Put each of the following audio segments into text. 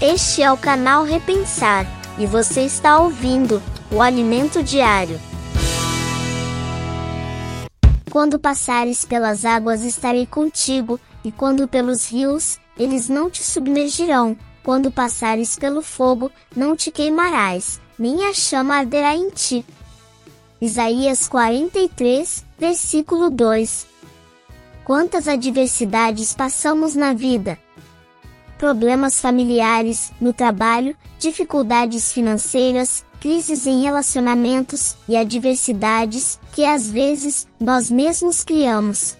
Este é o canal Repensar e você está ouvindo o Alimento Diário. Quando passares pelas águas, estarei contigo, e quando pelos rios, eles não te submergirão. Quando passares pelo fogo, não te queimarás, nem a chama arderá em ti. Isaías 43, versículo 2. Quantas adversidades passamos na vida? Problemas familiares, no trabalho, dificuldades financeiras, crises em relacionamentos e adversidades que às vezes nós mesmos criamos.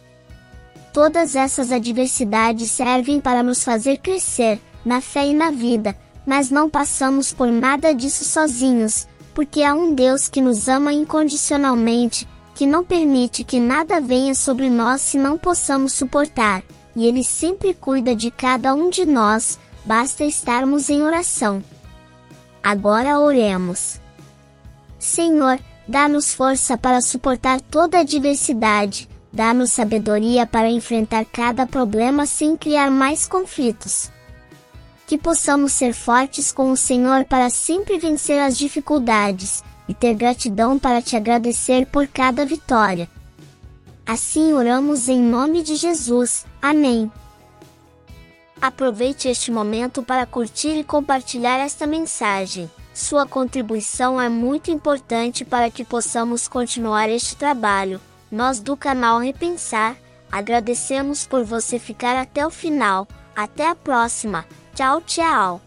Todas essas adversidades servem para nos fazer crescer, na fé e na vida, mas não passamos por nada disso sozinhos, porque há um Deus que nos ama incondicionalmente, que não permite que nada venha sobre nós se não possamos suportar, e Ele sempre cuida de cada um de nós, basta estarmos em oração. Agora oremos. Senhor, dá-nos força para suportar toda a adversidade, dá-nos sabedoria para enfrentar cada problema sem criar mais conflitos que possamos ser fortes com o Senhor para sempre vencer as dificuldades, e ter gratidão para te agradecer por cada vitória. Assim oramos em nome de Jesus. Amém. Aproveite este momento para curtir e compartilhar esta mensagem. Sua contribuição é muito importante para que possamos continuar este trabalho. Nós do canal Repensar agradecemos por você ficar até o final. Até a próxima! Tchau, tchau.